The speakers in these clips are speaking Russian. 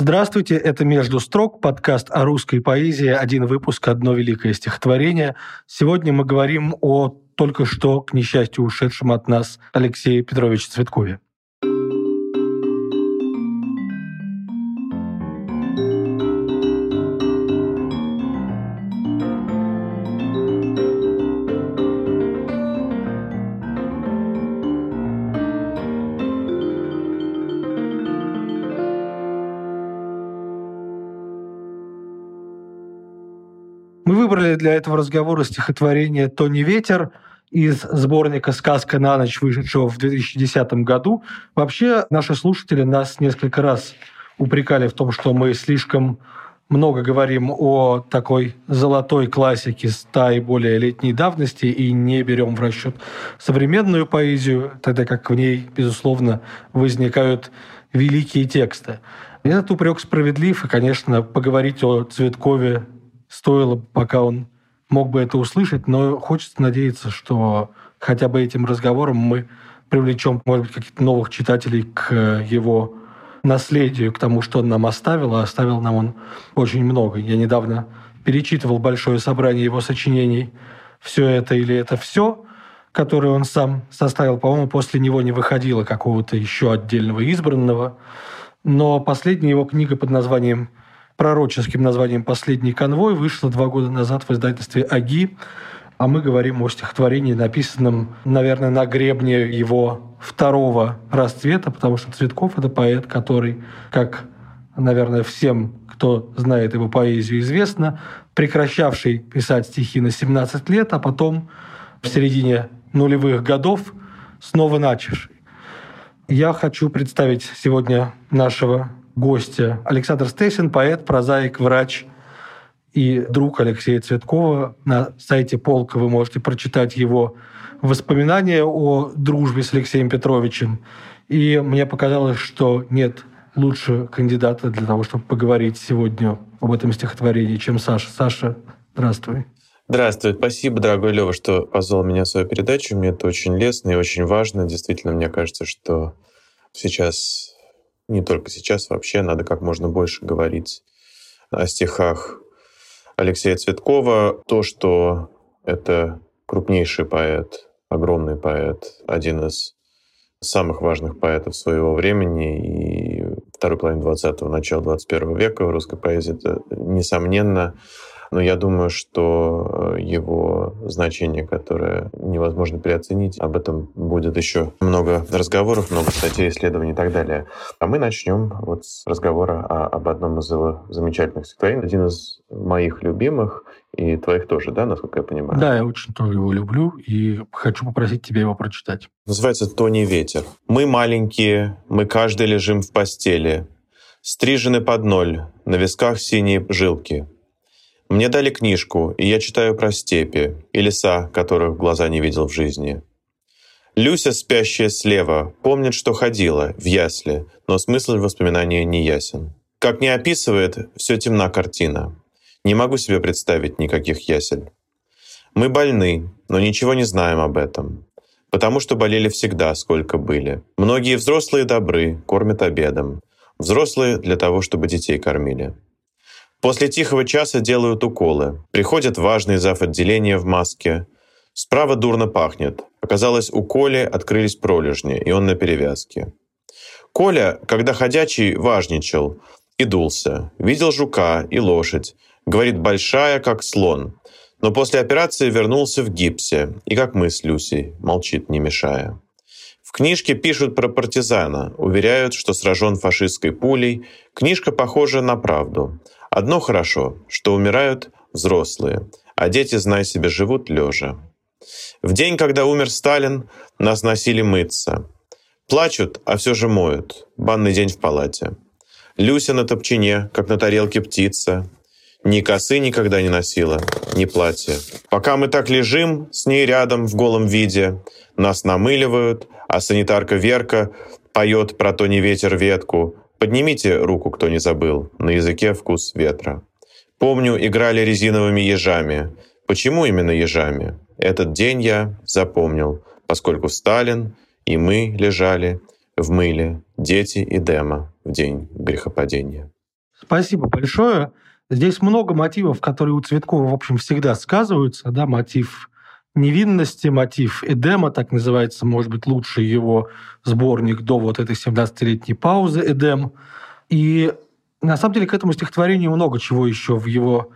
Здравствуйте, это «Между строк», подкаст о русской поэзии, один выпуск, одно великое стихотворение. Сегодня мы говорим о только что, к несчастью, ушедшем от нас Алексее Петровиче Цветкове. Для этого разговора стихотворение «Тони ветер», из сборника «Сказка на ночь», вышедшего в 2010 году. Вообще, наши слушатели нас несколько раз упрекали в том, что мы слишком много говорим о такой золотой классике ста и более летней давности и не берем в расчет современную поэзию, тогда как в ней, безусловно, возникают великие тексты. Этот упрек справедлив, и, конечно, поговорить о Цветкове стоило, пока он мог бы это услышать, но хочется надеяться, что хотя бы этим разговором мы привлечем, может быть, каких-то новых читателей к его наследию, к тому, что он нам оставил, а оставил нам он очень много. Я недавно перечитывал большое собрание его сочинений «Все это или это все», которое он сам составил. По-моему, после него не выходило какого-то еще отдельного избранного. Но последняя его книга под названием пророческим названием «Последний конвой» вышла два года назад в издательстве «Аги», а мы говорим о стихотворении, написанном, наверное, на гребне его второго расцвета, потому что Цветков — это поэт, который, как, наверное, всем, кто знает его поэзию, известно, прекращавший писать стихи на 17 лет, а потом в середине нулевых годов снова начавший. Я хочу представить сегодня нашего гостя. Александр Стесин, поэт, прозаик, врач и друг Алексея Цветкова. На сайте Полка вы можете прочитать его воспоминания о дружбе с Алексеем Петровичем. И мне показалось, что нет лучше кандидата для того, чтобы поговорить сегодня об этом стихотворении, чем Саша. Саша, здравствуй. Здравствуй. Спасибо, дорогой Лева, что позвал меня в свою передачу. Мне это очень лестно и очень важно. Действительно, мне кажется, что сейчас не только сейчас, вообще надо как можно больше говорить о стихах Алексея Цветкова. То, что это крупнейший поэт, огромный поэт, один из самых важных поэтов своего времени и второй половины 20-го, начала 21 века в русской поэзии, это, несомненно, но я думаю, что э, его значение, которое невозможно переоценить, об этом будет еще много разговоров, много статей, исследований и так далее. А мы начнем вот с разговора о, об одном из его замечательных стихотворений, один из моих любимых, и твоих тоже, да, насколько я понимаю? Да, я очень тоже его люблю и хочу попросить тебя его прочитать. Называется «Тони ветер». «Мы маленькие, мы каждый лежим в постели, стрижены под ноль, на висках синие жилки. Мне дали книжку, и я читаю про степи и леса, которых глаза не видел в жизни. Люся, спящая слева, помнит, что ходила в ясли, но смысл воспоминания не ясен. Как не описывает, все темна картина. Не могу себе представить никаких ясель. Мы больны, но ничего не знаем об этом. Потому что болели всегда, сколько были. Многие взрослые добры, кормят обедом. Взрослые для того, чтобы детей кормили. После тихого часа делают уколы. Приходит важный зав. отделения в маске. Справа дурно пахнет. Оказалось, у Коли открылись пролежни, и он на перевязке. Коля, когда ходячий, важничал и дулся. Видел жука и лошадь. Говорит, большая, как слон. Но после операции вернулся в гипсе. И как мы с Люсей, молчит, не мешая. В книжке пишут про партизана, уверяют, что сражен фашистской пулей. Книжка похожа на правду. Одно хорошо, что умирают взрослые, а дети, знай себе, живут лежа. В день, когда умер Сталин, нас носили мыться. Плачут, а все же моют. Банный день в палате. Люся на топчине, как на тарелке птица. Ни косы никогда не носила, ни платья. Пока мы так лежим с ней рядом в голом виде, нас намыливают, а санитарка Верка поет про то не ветер ветку, Поднимите руку, кто не забыл, на языке вкус ветра. Помню, играли резиновыми ежами. Почему именно ежами? Этот день я запомнил, поскольку Сталин и мы лежали в мыле, дети и Дема в день грехопадения. Спасибо большое. Здесь много мотивов, которые у Цветкова, в общем, всегда сказываются. Да? Мотив невинности, мотив Эдема, так называется, может быть, лучший его сборник до вот этой 17-летней паузы Эдем. И на самом деле к этому стихотворению много чего еще в его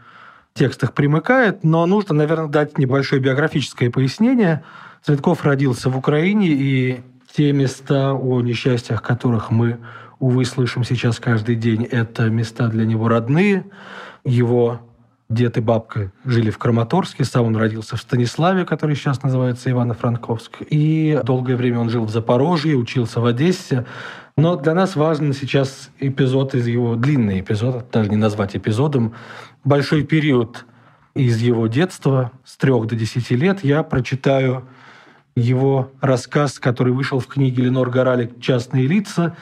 текстах примыкает, но нужно, наверное, дать небольшое биографическое пояснение. Цветков родился в Украине, и те места, о несчастьях которых мы, увы, слышим сейчас каждый день, это места для него родные. Его дед и бабка жили в Краматорске, сам он родился в Станиславе, который сейчас называется Ивано-Франковск. И долгое время он жил в Запорожье, учился в Одессе. Но для нас важен сейчас эпизод из его, длинный эпизод, даже не назвать эпизодом, большой период из его детства, с трех до десяти лет. Я прочитаю его рассказ, который вышел в книге Ленор Горалик «Частные лица»,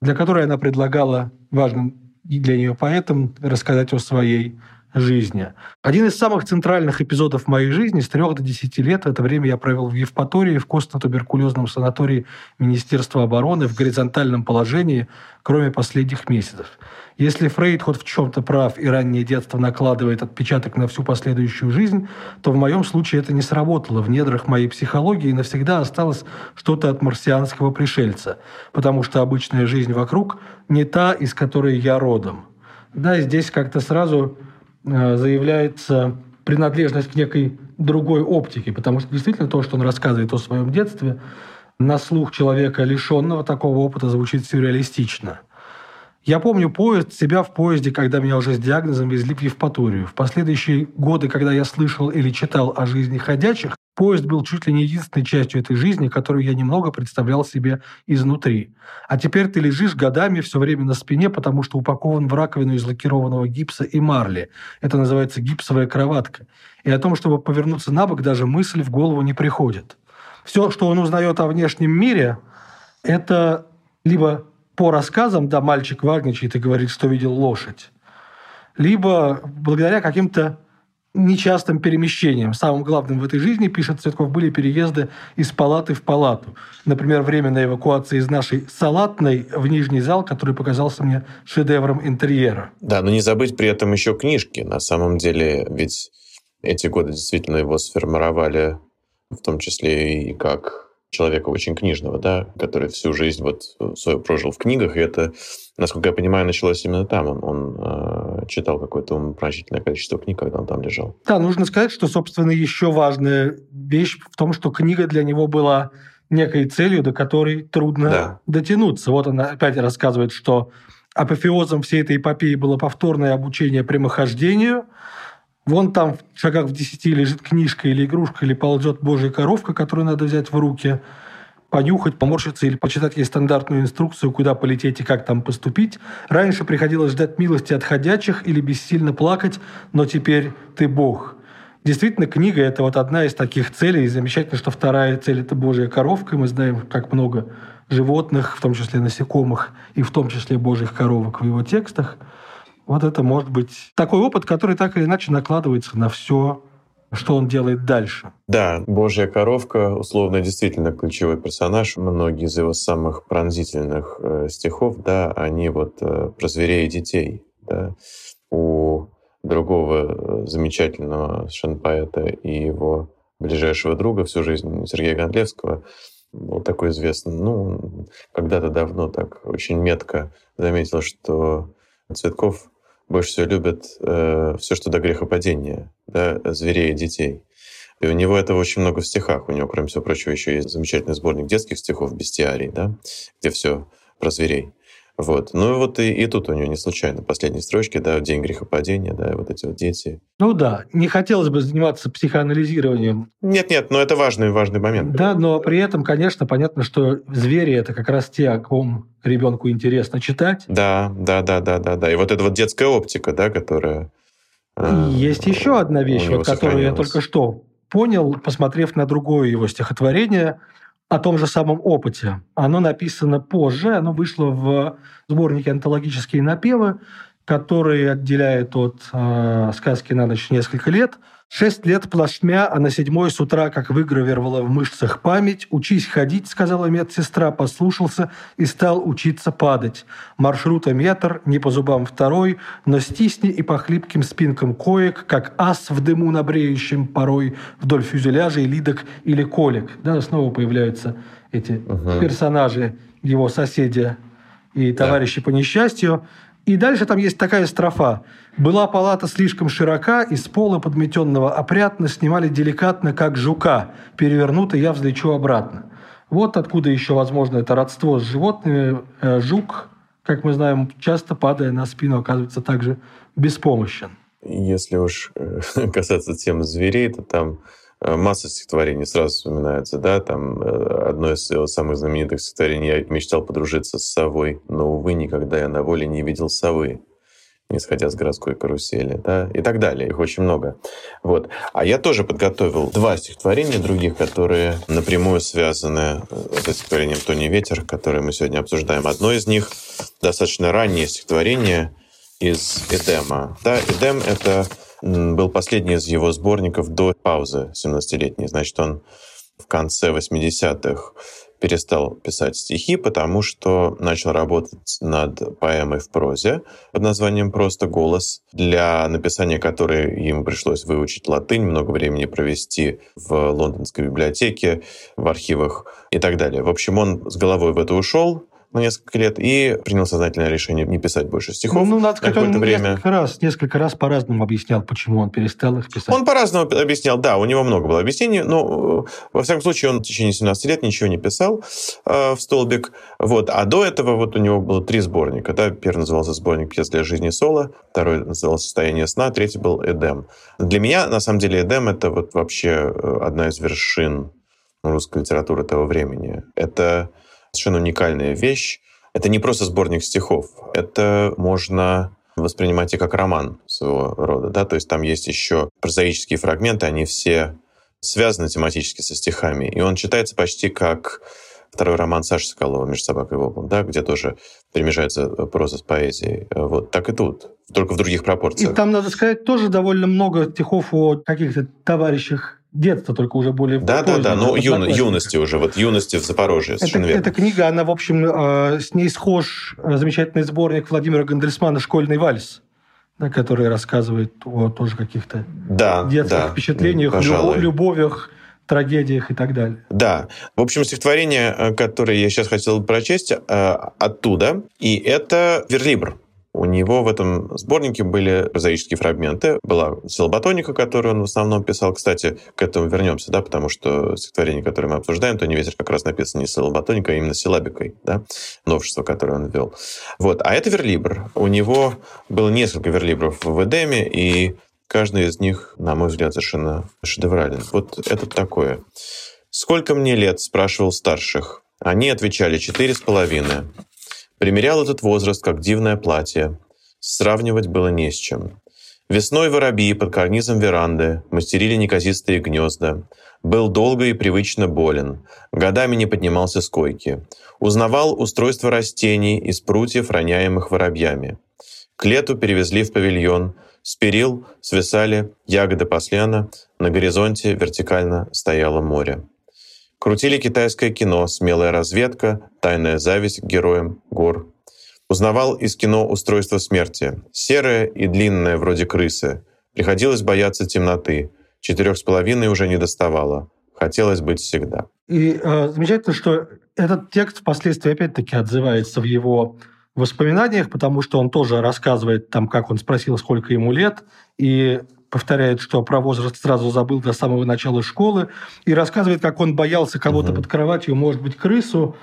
для которой она предлагала важным для нее поэтам рассказать о своей жизни. Один из самых центральных эпизодов моей жизни с 3 до 10 лет, это время я провел в Евпатории, в костно-туберкулезном санатории Министерства обороны в горизонтальном положении, кроме последних месяцев. Если Фрейд хоть в чем-то прав и раннее детство накладывает отпечаток на всю последующую жизнь, то в моем случае это не сработало. В недрах моей психологии навсегда осталось что-то от марсианского пришельца, потому что обычная жизнь вокруг не та, из которой я родом. Да, здесь как-то сразу заявляется принадлежность к некой другой оптике, потому что действительно то, что он рассказывает о своем детстве, на слух человека, лишенного такого опыта, звучит сюрреалистично. Я помню поезд, себя в поезде, когда меня уже с диагнозом везли в Евпаторию. В последующие годы, когда я слышал или читал о жизни ходячих, Поезд был чуть ли не единственной частью этой жизни, которую я немного представлял себе изнутри. А теперь ты лежишь годами все время на спине, потому что упакован в раковину из лакированного гипса и марли. Это называется гипсовая кроватка. И о том, чтобы повернуться на бок, даже мысль в голову не приходит. Все, что он узнает о внешнем мире, это либо по рассказам, да, мальчик вагничает и говорит, что видел лошадь, либо благодаря каким-то нечастым перемещением. Самым главным в этой жизни, пишет Цветков, были переезды из палаты в палату. Например, временная эвакуация из нашей салатной в нижний зал, который показался мне шедевром интерьера. Да, но не забыть при этом еще книжки. На самом деле, ведь эти годы действительно его сформировали, в том числе и как человека очень книжного, да, который всю жизнь вот свою прожил в книгах, и это, насколько я понимаю, началось именно там. Он, он э, читал какое-то умопомрачительное количество книг, когда он там лежал. Да, нужно сказать, что, собственно, еще важная вещь в том, что книга для него была некой целью, до которой трудно да. дотянуться. Вот она опять рассказывает, что апофеозом всей этой эпопеи было повторное обучение прямохождению – Вон там в шагах в десяти лежит книжка или игрушка, или ползет божья коровка, которую надо взять в руки, понюхать, поморщиться или почитать ей стандартную инструкцию, куда полететь и как там поступить. Раньше приходилось ждать милости от ходячих или бессильно плакать, но теперь ты Бог. Действительно, книга – это вот одна из таких целей. И замечательно, что вторая цель – это Божья коровка. Мы знаем, как много животных, в том числе насекомых, и в том числе Божьих коровок в его текстах – вот это может быть такой опыт, который так или иначе накладывается на все, что он делает дальше. Да, Божья коровка, условно, действительно ключевой персонаж. Многие из его самых пронзительных э, стихов, да, они вот э, про зверей и детей. Да. У другого э, замечательного совершенно и его ближайшего друга всю жизнь Сергея Гондлевского был такой известный. Ну, когда-то давно так очень метко заметил, что Цветков больше всего любят э, все, что до грехопадения, да, зверей и детей. И у него этого очень много в стихах. У него, кроме всего прочего, еще есть замечательный сборник детских стихов «Бестиарий», да, где все про зверей. Вот. Ну и вот и, и тут у него не случайно последние строчки, да, день грехопадения, да, вот эти вот дети. Ну да, не хотелось бы заниматься психоанализированием. Нет-нет, но это важный важный момент. Да, но при этом, конечно, понятно, что звери это как раз те, о ком ребенку интересно читать. Да, да, да, да, да, да. И вот эта вот детская оптика, да, которая. Э, Есть еще одна вещь, вот, которую я только что понял, посмотрев на другое его стихотворение о том же самом опыте. Оно написано позже, оно вышло в сборнике «Антологические напевы», который отделяет от э, сказки на ночь несколько лет. Шесть лет плашмя, а на седьмой с утра, как выгравировала в мышцах память, «Учись ходить», — сказала медсестра, послушался и стал учиться падать. Маршрута метр, не по зубам второй, но стисни и по хлипким спинкам коек, как ас в дыму на бреющем порой вдоль фюзеляжей, лидок или колик. Да, снова появляются эти угу. персонажи, его соседи и товарищи да. по несчастью. И дальше там есть такая строфа. «Была палата слишком широка, из пола подметенного опрятно снимали деликатно, как жука. Перевернуто я взлечу обратно». Вот откуда еще, возможно, это родство с животными. Э, жук, как мы знаем, часто падая на спину, оказывается также беспомощен. Если уж э, касаться темы зверей, то там масса стихотворений сразу вспоминается, да, там э, одно из его самых знаменитых стихотворений «Я мечтал подружиться с совой, но, увы, никогда я на воле не видел совы» не сходя с городской карусели, да, и так далее. Их очень много. Вот. А я тоже подготовил два стихотворения других, которые напрямую связаны э, с стихотворением «Тони ветер», которое мы сегодня обсуждаем. Одно из них достаточно раннее стихотворение из Эдема. Да, Эдем — это был последний из его сборников до паузы 17-летней. Значит, он в конце 80-х перестал писать стихи, потому что начал работать над поэмой в прозе под названием «Просто голос», для написания которой ему пришлось выучить латынь, много времени провести в лондонской библиотеке, в архивах и так далее. В общем, он с головой в это ушел, на несколько лет и принял сознательное решение не писать больше стихов. Ну, надо сказать, он время. несколько раз, несколько раз по-разному объяснял, почему он перестал их писать. Он по-разному объяснял, да, у него много было объяснений, но, во всяком случае, он в течение 17 лет ничего не писал э, в столбик. Вот. А до этого вот у него было три сборника. Да? Первый назывался сборник «Пьес для жизни соло», второй назывался «Состояние сна», третий был «Эдем». Для меня, на самом деле, «Эдем» — это вот вообще э, одна из вершин русской литературы того времени. Это совершенно уникальная вещь. Это не просто сборник стихов. Это можно воспринимать и как роман своего рода. Да? То есть там есть еще прозаические фрагменты, они все связаны тематически со стихами. И он читается почти как второй роман Саши Соколова «Между собакой и волком», да, где тоже перемежается проза с поэзией. Вот так и тут, только в других пропорциях. И там, надо сказать, тоже довольно много стихов о каких-то товарищах детства, только уже более Да, да, да, но юно, юности уже, вот юности в Запорожье, это, верно. Эта книга, она, в общем, э, с ней схож э, замечательный сборник Владимира Гандельсмана «Школьный вальс», да, который рассказывает о тоже каких-то да, детских да, впечатлениях, пожалуй. любовях, трагедиях и так далее. Да. В общем, стихотворение, э, которое я сейчас хотел прочесть, оттуда, и это «Верлибр». У него в этом сборнике были прозаические фрагменты. Была силоботоника, которую он в основном писал. Кстати, к этому вернемся, да, потому что стихотворение, которое мы обсуждаем, то не ветер как раз написано не силоботоникой, а именно силабикой, да, новшество, которое он ввел. Вот. А это верлибр. У него было несколько верлибров в Эдеме, и каждый из них, на мой взгляд, совершенно шедеврален. Вот это такое. «Сколько мне лет?» – спрашивал старших. Они отвечали «четыре с половиной». Примерял этот возраст как дивное платье. Сравнивать было не с чем. Весной воробьи под карнизом веранды мастерили неказистые гнезда. Был долго и привычно болен. Годами не поднимался с койки. Узнавал устройство растений из прутьев, роняемых воробьями. К лету перевезли в павильон. С перил свисали ягоды посляна. На горизонте вертикально стояло море. Крутили китайское кино «Смелая разведка», «Тайная зависть к героям гор». Узнавал из кино «Устройство смерти». Серое и длинное, вроде крысы. Приходилось бояться темноты. Четырех с половиной уже не доставало. Хотелось быть всегда. И э, замечательно, что этот текст впоследствии опять-таки отзывается в его воспоминаниях, потому что он тоже рассказывает, там, как он спросил, сколько ему лет, и повторяет, что про возраст сразу забыл до самого начала школы, и рассказывает, как он боялся кого-то угу. под кроватью, может быть, крысу,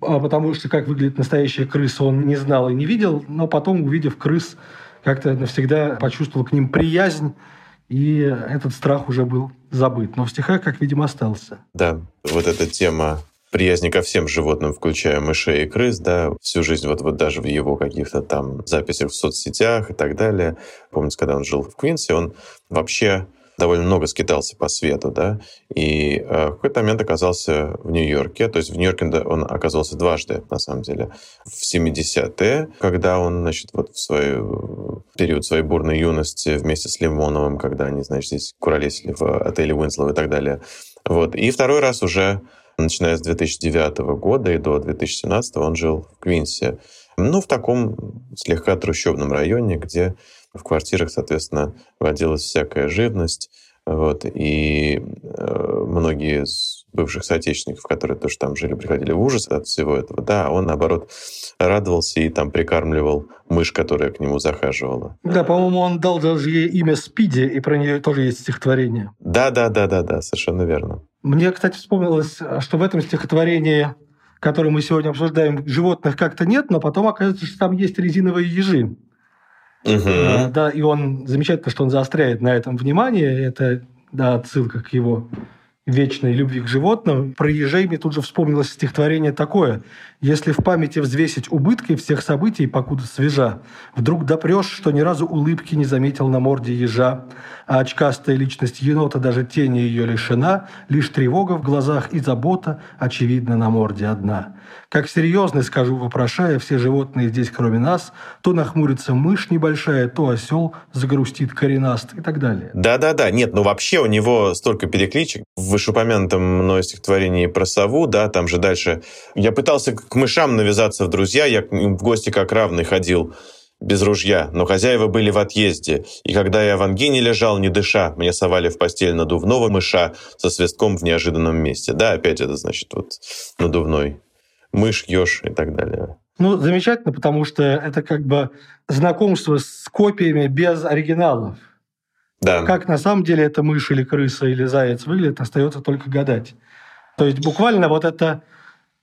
а потому что как выглядит настоящая крыса, он не знал и не видел, но потом, увидев крыс, как-то навсегда почувствовал к ним приязнь, и этот страх уже был забыт. Но в стихах, как видимо, остался. Да, вот эта тема приязни ко всем животным, включая мышей и крыс, да, всю жизнь, вот, вот даже в его каких-то там записях в соцсетях и так далее. Помните, когда он жил в Квинсе, он вообще довольно много скитался по свету, да, и э, в какой-то момент оказался в Нью-Йорке, то есть в Нью-Йорке он оказался дважды, на самом деле. В 70-е, когда он, значит, вот в свою период своей бурной юности вместе с Лимоновым, когда они, значит, здесь куролесили в отеле Уинслоу и так далее. Вот. И второй раз уже, начиная с 2009 года и до 2017 он жил в Квинсе. Ну, в таком слегка трущобном районе, где в квартирах, соответственно, водилась всякая живность. Вот, и э, многие бывших соотечественников, которые тоже там жили, приходили в ужас от всего этого. Да, он, наоборот, радовался и там прикармливал мышь, которая к нему захаживала. Да, по-моему, он дал даже ей имя Спиди, и про нее тоже есть стихотворение. Да, да, да, да, да, совершенно верно. Мне, кстати, вспомнилось, что в этом стихотворении, которое мы сегодня обсуждаем, животных как-то нет, но потом оказывается, что там есть резиновые ежи. Угу. Да, и он замечательно, что он заостряет на этом внимание. Это да, отсылка к его вечной любви к животным. Про ежей мне тут же вспомнилось стихотворение такое. «Если в памяти взвесить убытки всех событий, покуда свежа, вдруг допрешь, что ни разу улыбки не заметил на морде ежа, а очкастая личность енота даже тени ее лишена, лишь тревога в глазах и забота, очевидно, на морде одна. Как серьезно скажу, вопрошая все животные здесь, кроме нас, то нахмурится мышь небольшая, то осел загрустит коренаст и так далее. Да-да-да, нет, ну вообще у него столько перекличек. В вышеупомянутом мной стихотворении про сову, да, там же дальше... Я пытался к мышам навязаться в друзья, я в гости как равный ходил без ружья, но хозяева были в отъезде, и когда я в ангине лежал, не дыша, мне совали в постель надувного мыша со свистком в неожиданном месте. Да, опять это значит вот надувной мышь, еж и так далее. Ну, замечательно, потому что это как бы знакомство с копиями без оригиналов. Да. Как на самом деле это мышь или крыса или заяц выглядит, остается только гадать. То есть буквально вот это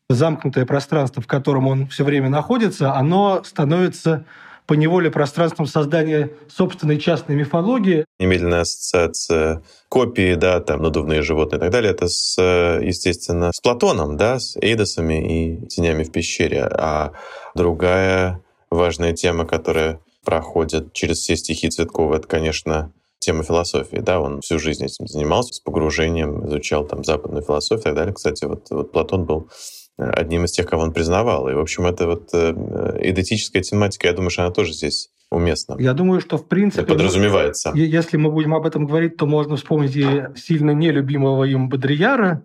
замкнутое пространство, в котором он все время находится, оно становится по неволе пространством создания собственной частной мифологии. Немедленная ассоциация копии, да, там надувные животные и так далее, это, с, естественно, с Платоном, да, с Эйдосами и тенями в пещере. А другая важная тема, которая проходит через все стихи Цветкова, это, конечно, тема философии, да, он всю жизнь этим занимался, с погружением, изучал там западную философию и так далее. Кстати, вот, вот Платон был одним из тех, кого он признавал. И, в общем, это вот э, идентическая тематика, я думаю, что она тоже здесь уместна. Я думаю, что в принципе... Подразумевается. Если мы будем об этом говорить, то можно вспомнить и сильно нелюбимого им Бодрияра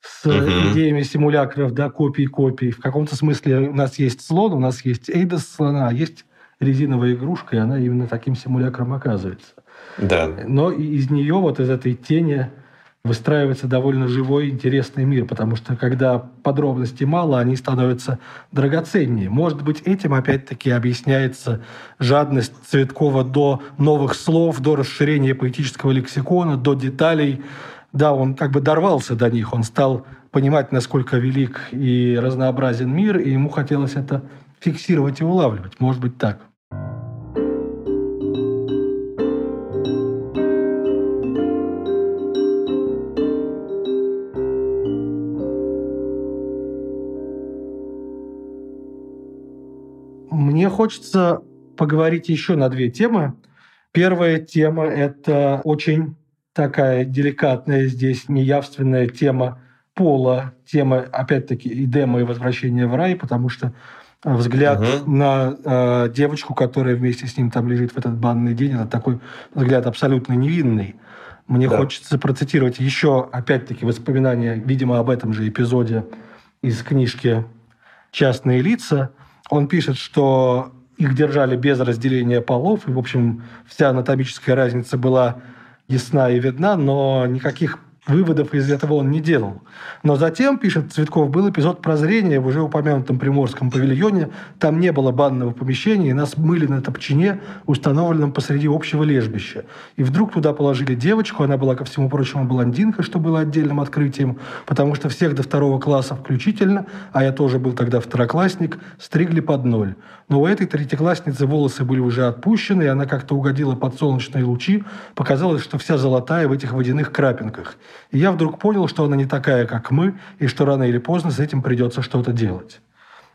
с угу. идеями симулякров, да, копий копий. В каком-то смысле у нас есть слон, у нас есть Эйдос слона, а есть резиновая игрушка, и она именно таким симулякром оказывается. Да. Но из нее, вот из этой тени, выстраивается довольно живой, интересный мир, потому что когда подробностей мало, они становятся драгоценнее. Может быть, этим опять-таки объясняется жадность Цветкова до новых слов, до расширения поэтического лексикона, до деталей. Да, он как бы дорвался до них, он стал понимать, насколько велик и разнообразен мир, и ему хотелось это фиксировать и улавливать. Может быть, так. Хочется поговорить еще на две темы. Первая тема – это очень такая деликатная здесь, неявственная тема пола, тема, опять-таки, Эдема и возвращения в рай, потому что взгляд угу. на э, девочку, которая вместе с ним там лежит в этот банный день, это такой взгляд абсолютно невинный. Мне да. хочется процитировать еще, опять-таки, воспоминания, видимо, об этом же эпизоде из книжки «Частные лица», он пишет, что их держали без разделения полов, и, в общем, вся анатомическая разница была ясна и видна, но никаких Выводов из этого он не делал. Но затем, пишет Цветков, был эпизод прозрения в уже упомянутом Приморском павильоне. Там не было банного помещения, и нас мыли на топчине, установленном посреди общего лежбища. И вдруг туда положили девочку, она была, ко всему прочему, блондинка, что было отдельным открытием, потому что всех до второго класса включительно, а я тоже был тогда второклассник, стригли под ноль. Но у этой третьеклассницы волосы были уже отпущены, и она как-то угодила под солнечные лучи. Показалось, что вся золотая в этих водяных крапинках. И я вдруг понял, что она не такая, как мы, и что рано или поздно с этим придется что-то делать.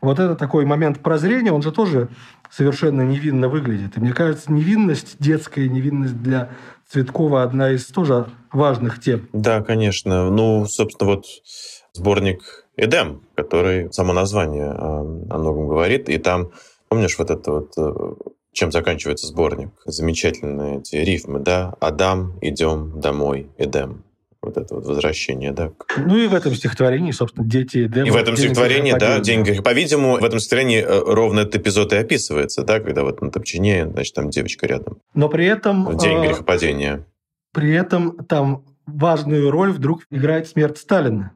Вот это такой момент прозрения, он же тоже совершенно невинно выглядит. И мне кажется, невинность, детская невинность для Цветкова одна из тоже важных тем. Да, конечно. Ну, собственно, вот сборник «Эдем», который само название о многом говорит, и там, помнишь, вот это вот э, чем заканчивается сборник. Замечательные эти рифмы, да? «Адам, идем домой, Эдем». Вот это вот возвращение, да. Ну и в этом стихотворении, собственно, дети Эдема. И в этом стихотворении, да, деньги. По-видимому, в этом стихотворении э, ровно этот эпизод и описывается, да, когда вот на топчине, значит, там девочка рядом. Но при этом... День э, грехопадения. При этом там важную роль вдруг играет смерть Сталина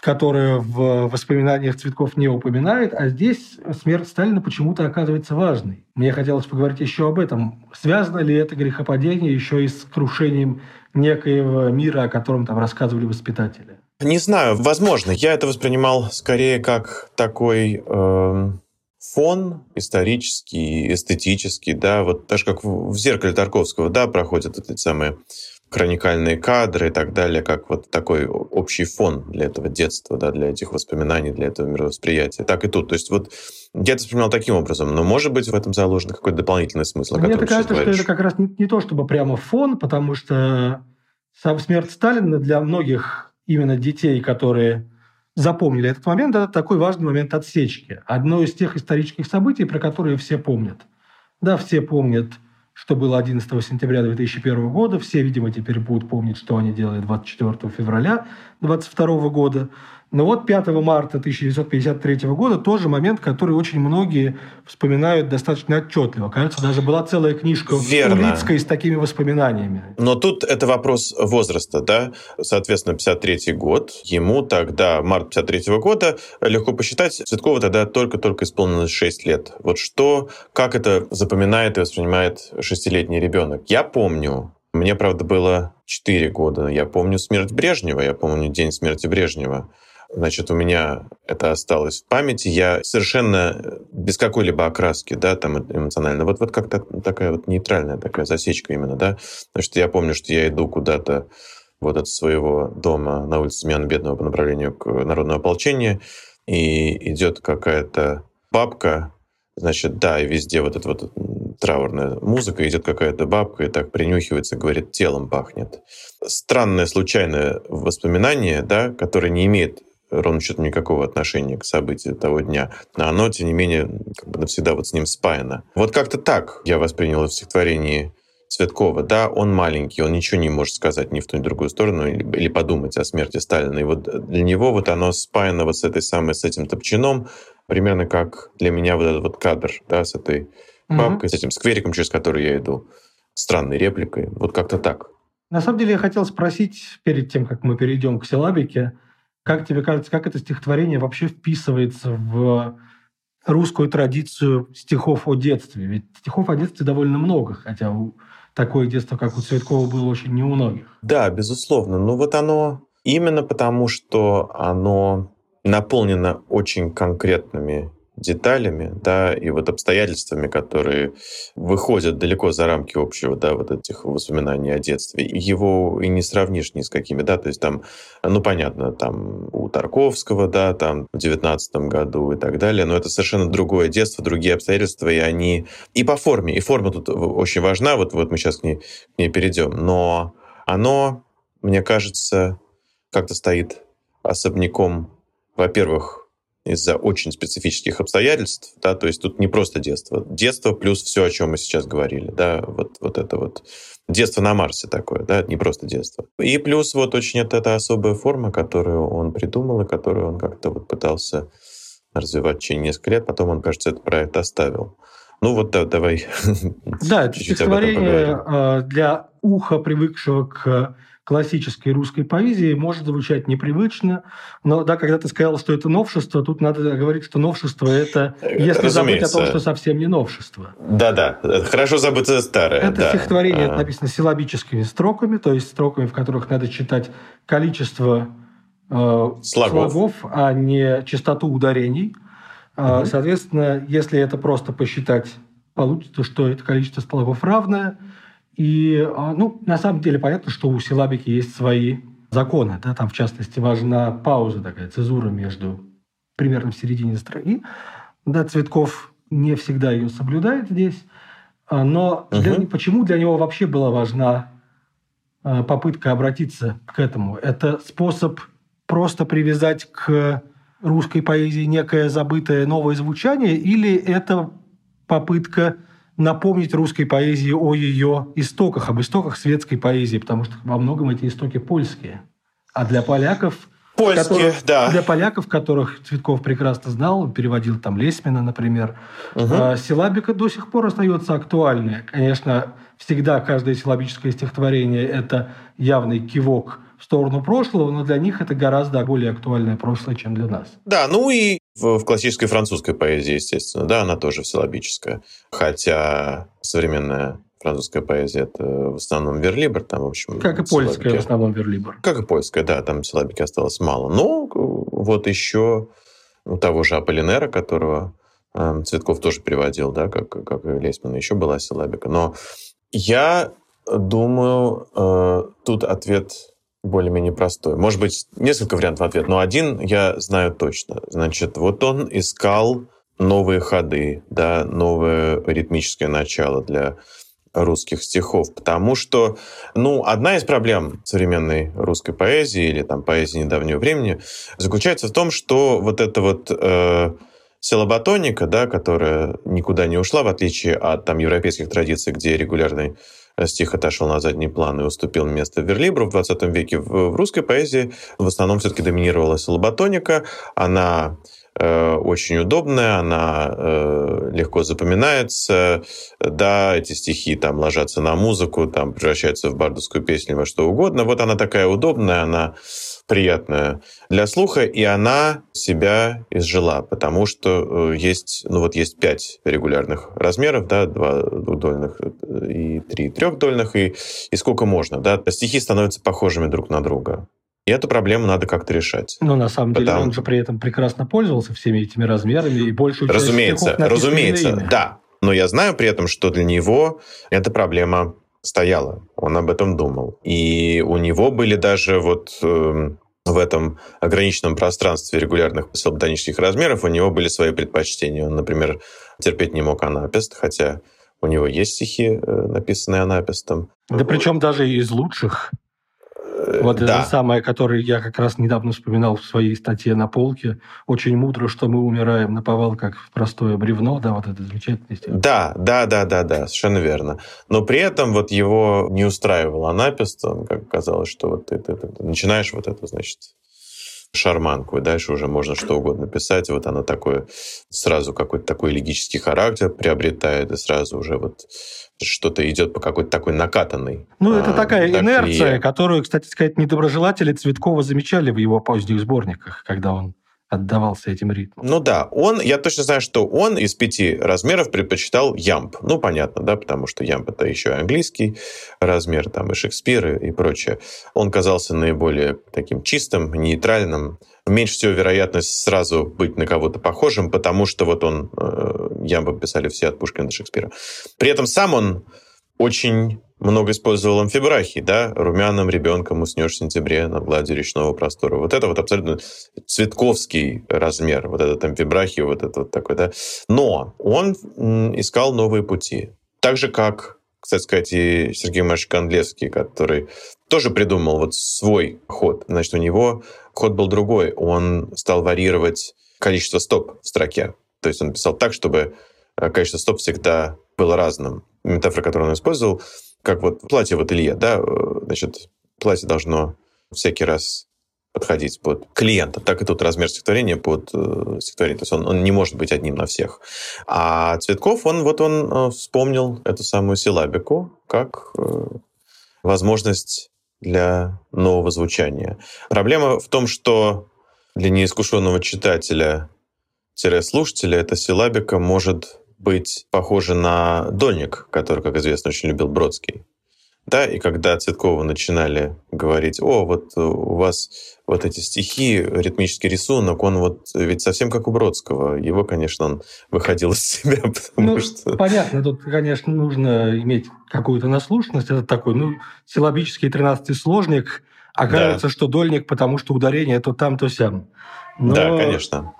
которая в воспоминаниях Цветков не упоминает, а здесь смерть Сталина почему-то оказывается важной. Мне хотелось поговорить еще об этом. Связано ли это грехопадение еще и с крушением некоего мира, о котором там рассказывали воспитатели? Не знаю, возможно. Я это воспринимал скорее как такой э, фон исторический, эстетический, да, вот даже как в, в «Зеркале Тарковского», да, проходят эти самые хроникальные кадры и так далее, как вот такой общий фон для этого детства, да, для этих воспоминаний, для этого мировосприятия. Так и тут. То есть вот я это вспоминал таким образом, но может быть в этом заложен какой-то дополнительный смысл. Мне кажется, что это как раз не, не то, чтобы прямо фон, потому что сам смерть Сталина для многих именно детей, которые запомнили этот момент, это такой важный момент отсечки. Одно из тех исторических событий, про которые все помнят. Да, все помнят что было 11 сентября 2001 года. Все, видимо, теперь будут помнить, что они делали 24 февраля 2022 года. Но вот 5 марта 1953 года тоже момент, который очень многие вспоминают достаточно отчетливо. Кажется, даже была целая книжка Верно. Улицкой с такими воспоминаниями. Но тут это вопрос возраста, да? Соответственно, 53 год. Ему тогда, март 53 года, легко посчитать, Цветкова тогда только-только исполнилось 6 лет. Вот что, как это запоминает и воспринимает шестилетний ребенок? Я помню, мне, правда, было 4 года. Я помню смерть Брежнева, я помню день смерти Брежнева. Значит, у меня это осталось в памяти. Я совершенно без какой-либо окраски, да, там эмоционально. Вот, вот как-то такая вот нейтральная такая засечка именно, да. Что я помню, что я иду куда-то вот от своего дома на улице Семена Бедного по направлению к народному ополчению, и идет какая-то бабка, значит, да, и везде вот эта вот траурная музыка, идет какая-то бабка и так принюхивается, говорит, телом пахнет. Странное случайное воспоминание, да, которое не имеет ровно счетом никакого отношения к событию того дня, но оно, тем не менее, как бы навсегда вот с ним спаяно. Вот как-то так я воспринял в стихотворении Цветкова, да, он маленький, он ничего не может сказать ни в ту, ни в другую сторону или, или подумать о смерти Сталина. И вот для него вот оно спаяно вот с этой самой, с этим топчаном, примерно как для меня вот этот вот кадр, да, с этой бабкой, mm-hmm. с этим сквериком, через который я иду, странной репликой. Вот как-то так. На самом деле я хотел спросить, перед тем, как мы перейдем к силабике, как тебе кажется, как это стихотворение вообще вписывается в русскую традицию стихов о детстве? Ведь стихов о детстве довольно много, хотя у такое детство, как у Цветкова, было очень не у многих. Да, безусловно. Ну вот оно именно потому, что оно наполнено очень конкретными деталями, да, и вот обстоятельствами, которые выходят далеко за рамки общего, да, вот этих воспоминаний о детстве. Его и не сравнишь ни с какими, да, то есть там, ну, понятно, там у Тарковского, да, там в девятнадцатом году и так далее, но это совершенно другое детство, другие обстоятельства, и они и по форме, и форма тут очень важна, вот, вот мы сейчас к ней, к ней перейдем, но оно, мне кажется, как-то стоит особняком, во-первых, из-за очень специфических обстоятельств, да, то есть тут не просто детство. Детство плюс все, о чем мы сейчас говорили, да, вот, вот это вот детство на Марсе такое, да, не просто детство. И плюс вот очень это, это особая форма, которую он придумал и которую он как-то вот пытался развивать в течение нескольких лет, потом он, кажется, этот проект оставил. Ну вот да, давай. Да, это стихотворение а, для уха, привыкшего к классической русской поэзии может звучать непривычно, но да, когда ты сказал, что это новшество, тут надо говорить, что новшество это, если Разумеется. забыть о том, что совсем не новшество. Да-да, хорошо забытое старое. Это да. стихотворение а... написано силлабическими строками, то есть строками, в которых надо читать количество э, слогов. слогов, а не частоту ударений. Угу. Соответственно, если это просто посчитать, получится, что это количество слогов равное – и, а, ну, на самом деле понятно, что у силабики есть свои законы. Да? Там, в частности, важна пауза такая, цезура между примерно в середине строки. Да, Цветков не всегда ее соблюдает здесь. А, но угу. для, почему для него вообще была важна а, попытка обратиться к этому? Это способ просто привязать к русской поэзии некое забытое новое звучание, или это попытка напомнить русской поэзии о ее истоках, об истоках светской поэзии, потому что во многом эти истоки польские. А для поляков Польские, которых, да. Для поляков, которых Цветков прекрасно знал, переводил там Лесмина, например, угу. силабика до сих пор остается актуальной. Конечно, всегда каждое силабическое стихотворение – это явный кивок в сторону прошлого, но для них это гораздо более актуальное прошлое, чем для нас. Да, ну и в, в классической французской поэзии, естественно, да, она тоже силабическая. Хотя современная французская поэзия это в основном верлибр, там, в общем... Как и польская силабики. в основном верлибр. Как и польская, да, там силабики осталось мало. Но вот еще у того же Аполлинера, которого э, Цветков тоже переводил, да, как, как и Лесман, еще была силабика. Но я думаю, э, тут ответ более-менее простой. Может быть, несколько вариантов ответа, но один я знаю точно. Значит, вот он искал новые ходы, да, новое ритмическое начало для русских стихов, потому что, ну, одна из проблем современной русской поэзии или там поэзии недавнего времени заключается в том, что вот это вот э, силабатоника, да, которая никуда не ушла, в отличие от там европейских традиций, где регулярный стих отошел на задний план и уступил место Верлибру в 20 веке. В, русской поэзии в основном все-таки доминировала силаботоника. Она очень удобная, она э, легко запоминается. Да, эти стихи там ложатся на музыку, там превращаются в бардовскую песню, во что угодно. Вот она такая удобная, она приятная для слуха, и она себя изжила, потому что э, есть, ну вот есть пять регулярных размеров, да, два двудольных и три трехдольных, и, и сколько можно, да, стихи становятся похожими друг на друга. И эту проблему надо как-то решать. Но на самом Потому... деле он же при этом прекрасно пользовался всеми этими размерами и большую часть Разумеется, разумеется, да. Но я знаю при этом, что для него эта проблема стояла. Он об этом думал. И у него были даже вот э, в этом ограниченном пространстве регулярных силботонических размеров у него были свои предпочтения. Он, например, терпеть не мог анапест, хотя у него есть стихи, э, написанные анапестом. Да причем даже из лучших. Э, вот да. это самое, которое я как раз недавно вспоминал в своей статье на полке. Очень мудро, что мы умираем на повал, как в простое бревно. Да, вот это замечательное стих. Да, да, да, да, да, совершенно верно. Но при этом вот его не устраивал анапест. Он как казалось, что вот ты, ты, ты, ты начинаешь вот это, значит, шарманку, и дальше уже можно что угодно писать. Вот оно такое, сразу какой-то такой логический характер приобретает, и сразу уже вот что-то идет по какой-то такой накатанной. Ну, это а, такая так инерция, и... которую, кстати сказать, недоброжелатели Цветкова замечали в его поздних сборниках, когда он отдавался этим ритмом. Ну да, он, я точно знаю, что он из пяти размеров предпочитал ямб. Ну, понятно, да, потому что ямб это еще и английский размер, там и Шекспир и прочее. Он казался наиболее таким чистым, нейтральным. Меньше всего вероятность сразу быть на кого-то похожим, потому что вот он, э, ямбом писали все от Пушкина до Шекспира. При этом сам он очень много использовал амфибрахи, да, румяным ребенком уснешь в сентябре на глади речного простора. Вот это вот абсолютно цветковский размер, вот этот амфибрахи, вот это вот такой, да. Но он искал новые пути. Так же, как, кстати сказать, и Сергей Марш Кондлевский, который тоже придумал вот свой ход. Значит, у него ход был другой. Он стал варьировать количество стоп в строке. То есть он писал так, чтобы э, количество стоп всегда было разным. Метафора, которую он использовал, как вот платье в ателье, да, э, значит, платье должно всякий раз подходить под клиента. Так и тут размер стихотворения под э, стихотворение. То есть он, он не может быть одним на всех. А Цветков, он вот он э, вспомнил эту самую силабику как э, возможность для нового звучания. Проблема в том, что для неискушенного читателя-слушателя эта силабика может быть похоже на дольник, который, как известно, очень любил Бродский. Да, и когда Цветкову начинали говорить, о, вот у вас вот эти стихи, ритмический рисунок, он вот ведь совсем как у Бродского. Его, конечно, он выходил из себя, потому ну, что... Понятно, тут, конечно, нужно иметь какую-то наслушанность. Это такой, ну, силабический тринадцатый сложник. Окажется, да. что дольник, потому что ударение то там, то сям. Но... Да, конечно.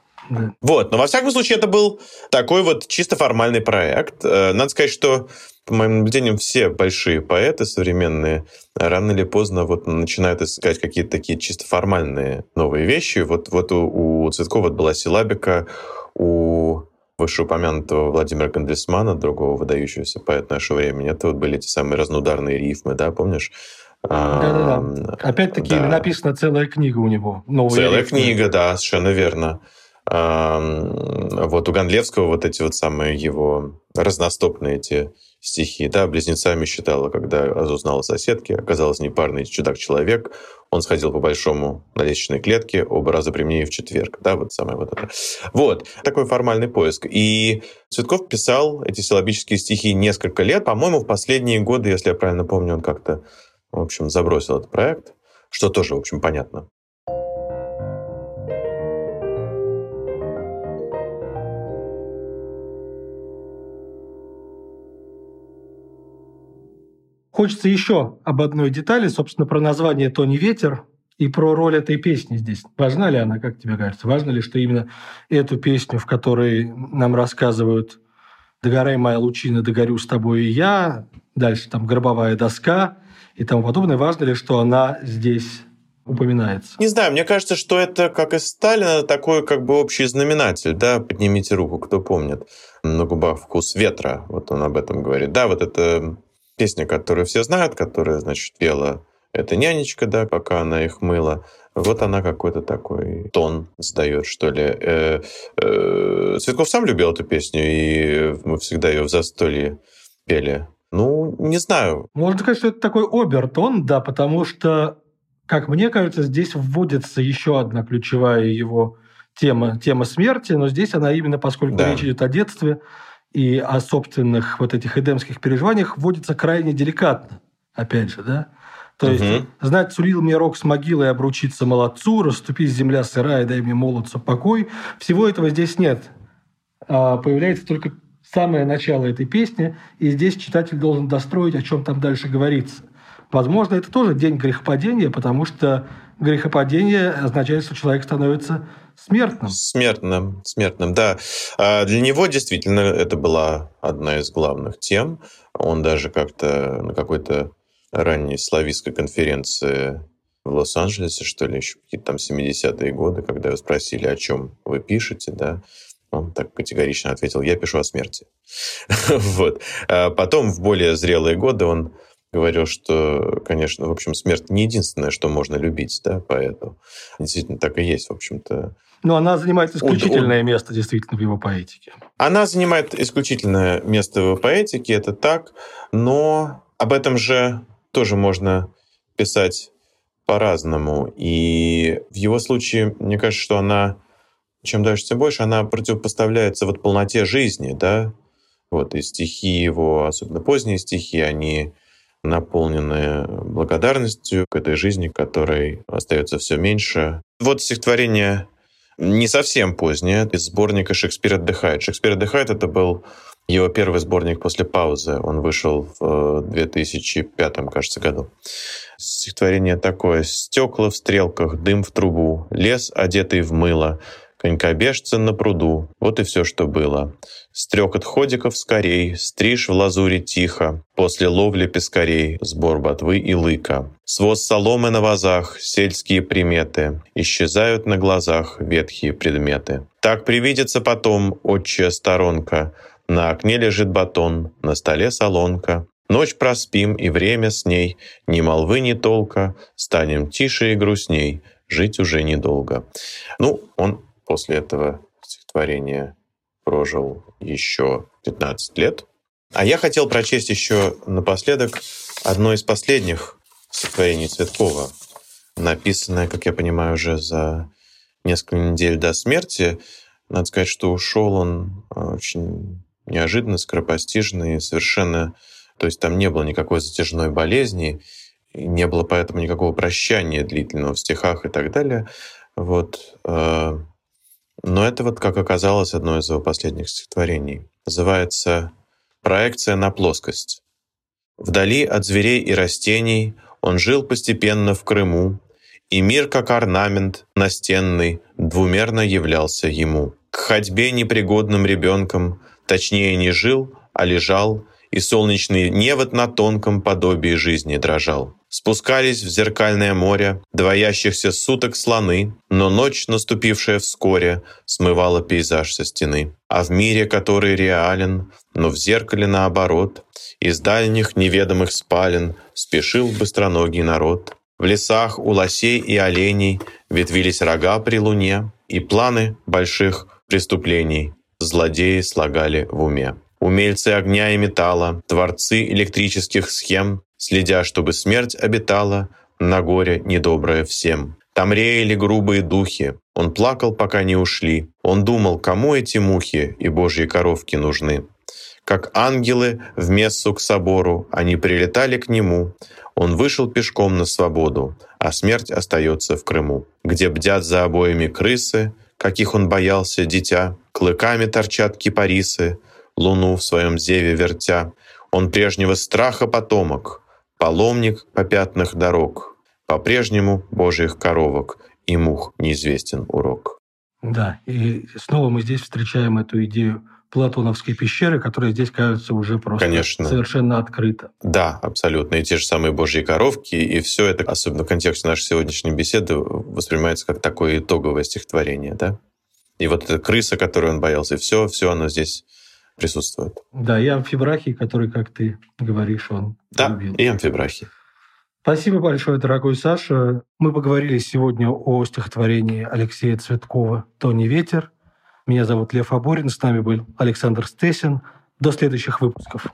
Вот, но во всяком случае это был такой вот чисто формальный проект. Э, надо сказать, что по моим наблюдениям, все большие поэты современные рано или поздно вот начинают искать какие-то такие чисто формальные новые вещи. Вот, вот у, у Цветкова была силабика, у вышеупомянутого Владимира Гандельсмана, другого выдающегося поэта нашего времени. Это вот были те самые разнударные рифмы, да, помнишь? Да-да-да. Опять-таки да. написана целая книга у него. Целая рифмы. книга, да, совершенно верно. Вот у Гандлевского вот эти вот самые его разностопные эти стихи. Да, близнецами считала, когда узнала соседки, оказалось непарный чудак-человек. Он сходил по большому на лестничной клетке, оба раза при в четверг. Да, вот самое вот это. Вот, такой формальный поиск. И Цветков писал эти силабические стихи несколько лет. По-моему, в последние годы, если я правильно помню, он как-то, в общем, забросил этот проект, что тоже, в общем, понятно. Хочется еще об одной детали, собственно, про название «То не ветер» и про роль этой песни здесь. Важна ли она, как тебе кажется? Важно ли, что именно эту песню, в которой нам рассказывают «Догорай, моя лучина, догорю с тобой и я», дальше там «Гробовая доска» и тому подобное, важно ли, что она здесь упоминается? Не знаю, мне кажется, что это, как и Сталина, такой как бы общий знаменатель, да, поднимите руку, кто помнит, на губах вкус ветра, вот он об этом говорит. Да, вот это песня, которую все знают, которая, значит, пела эта нянечка, да, пока она их мыла. Вот она какой-то такой тон сдает, что ли. Э, э, Цветков сам любил эту песню, и мы всегда ее в застолье пели. Ну, не знаю. Можно сказать, что это такой обертон, да, потому что, как мне кажется, здесь вводится еще одна ключевая его тема, тема смерти, но здесь она именно, поскольку да. речь идет о детстве, и о собственных вот этих эдемских переживаниях вводится крайне деликатно, опять же, да? То угу. есть знать сулил мне рок с могилой обручиться молодцу, расступись земля сырая, дай мне молодцу покой. Всего этого здесь нет. А появляется только самое начало этой песни, и здесь читатель должен достроить, о чем там дальше говорится. Возможно, это тоже день грехопадения, потому что грехопадение означает, что человек становится смертным. Смертным, смертным, да. А для него действительно это была одна из главных тем. Он даже как-то на какой-то ранней славистской конференции в Лос-Анджелесе, что ли, еще какие-то там 70-е годы, когда его спросили, о чем вы пишете, да, он так категорично ответил, я пишу о смерти. вот. А потом, в более зрелые годы, он говорил, что, конечно, в общем, смерть не единственное, что можно любить, да, поэту. Действительно, так и есть, в общем-то. Но она занимает исключительное он, место действительно в его поэтике. Она занимает исключительное место в его поэтике, это так, но об этом же тоже можно писать по-разному. И в его случае, мне кажется, что она, чем дальше, тем больше, она противопоставляется вот полноте жизни, да, вот, и стихи его, особенно поздние стихи, они наполнены благодарностью к этой жизни, которой остается все меньше. Вот стихотворение не совсем позднее, из сборника «Шекспир отдыхает». «Шекспир отдыхает» — это был его первый сборник после паузы. Он вышел в 2005, кажется, году. Стихотворение такое. «Стекла в стрелках, дым в трубу, лес, одетый в мыло, конькобежца на пруду. Вот и все, что было. Стрекот ходиков скорей, стриж в лазуре тихо, после ловли пескарей, сбор ботвы и лыка. Своз соломы на вазах, сельские приметы, исчезают на глазах ветхие предметы. Так привидится потом отчая сторонка, на окне лежит батон, на столе солонка. Ночь проспим, и время с ней, ни молвы, ни толка, станем тише и грустней, жить уже недолго. Ну, он после этого стихотворения прожил еще 15 лет. А я хотел прочесть еще напоследок одно из последних стихотворений Цветкова, написанное, как я понимаю, уже за несколько недель до смерти. Надо сказать, что ушел он э, очень неожиданно, скоропостижно и совершенно... То есть там не было никакой затяжной болезни, не было поэтому никакого прощания длительного в стихах и так далее. Вот. Но это вот, как оказалось, одно из его последних стихотворений. Называется «Проекция на плоскость». Вдали от зверей и растений он жил постепенно в Крыму, и мир, как орнамент настенный, двумерно являлся ему. К ходьбе непригодным ребенком, точнее не жил, а лежал, и солнечный невод на тонком подобии жизни дрожал. Спускались в зеркальное море двоящихся суток слоны, но ночь, наступившая вскоре, смывала пейзаж со стены. А в мире, который реален, но в зеркале наоборот, из дальних неведомых спален спешил быстроногий народ. В лесах у лосей и оленей ветвились рога при луне, и планы больших преступлений злодеи слагали в уме. Умельцы огня и металла, творцы электрических схем, следя, чтобы смерть обитала на горе недоброе всем. Там реяли грубые духи, он плакал, пока не ушли. Он думал, кому эти мухи и божьи коровки нужны. Как ангелы в мессу к собору, они прилетали к нему. Он вышел пешком на свободу, а смерть остается в Крыму, где бдят за обоими крысы, каких он боялся, дитя, клыками торчат кипарисы, луну в своем зеве вертя. Он прежнего страха потомок, паломник по пятнах дорог, по-прежнему божьих коровок и мух неизвестен урок. Да, и снова мы здесь встречаем эту идею Платоновской пещеры, которая здесь кажется уже просто Конечно. совершенно открыто. Да, абсолютно. И те же самые божьи коровки, и все это, особенно в контексте нашей сегодняшней беседы, воспринимается как такое итоговое стихотворение, да? И вот эта крыса, которую он боялся, все, все оно здесь присутствует. Да, и амфибрахий, который, как ты говоришь, он Да, любил. и амфибрахи. Спасибо большое, дорогой Саша. Мы поговорили сегодня о стихотворении Алексея Цветкова «То не ветер». Меня зовут Лев Аборин, с нами был Александр Стесин. До следующих выпусков.